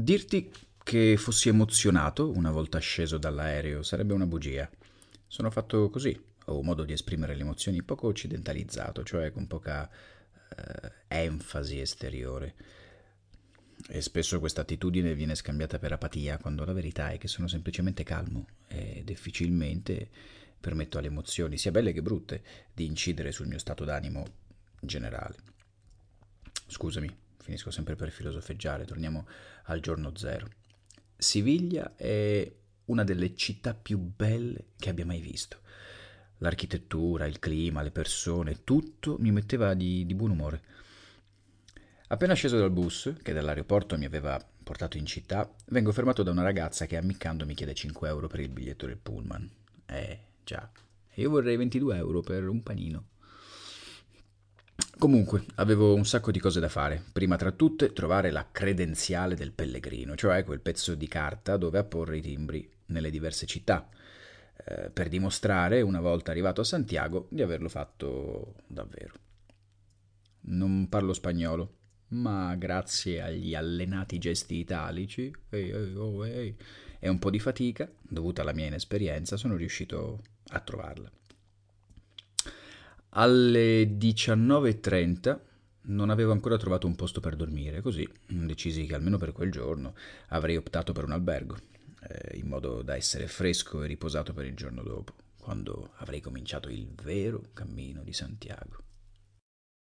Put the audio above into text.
Dirti che fossi emozionato una volta sceso dall'aereo sarebbe una bugia. Sono fatto così, ho un modo di esprimere le emozioni poco occidentalizzato, cioè con poca eh, enfasi esteriore. E spesso questa attitudine viene scambiata per apatia, quando la verità è che sono semplicemente calmo e difficilmente permetto alle emozioni, sia belle che brutte, di incidere sul mio stato d'animo generale. Scusami, finisco sempre per filosofeggiare, torniamo al giorno zero. Siviglia è una delle città più belle che abbia mai visto. L'architettura, il clima, le persone, tutto mi metteva di, di buon umore. Appena sceso dal bus, che dall'aeroporto mi aveva portato in città, vengo fermato da una ragazza che ammiccando mi chiede 5 euro per il biglietto del pullman. Eh, già. Io vorrei 22 euro per un panino. Comunque, avevo un sacco di cose da fare. Prima tra tutte, trovare la credenziale del pellegrino, cioè quel pezzo di carta dove apporre i timbri nelle diverse città, eh, per dimostrare, una volta arrivato a Santiago, di averlo fatto davvero. Non parlo spagnolo, ma grazie agli allenati gesti italici ehi, ehi, oh, ehi, e un po' di fatica, dovuta alla mia inesperienza, sono riuscito a trovarla. Alle 19.30 non avevo ancora trovato un posto per dormire, così decisi che almeno per quel giorno avrei optato per un albergo, eh, in modo da essere fresco e riposato per il giorno dopo, quando avrei cominciato il vero cammino di Santiago.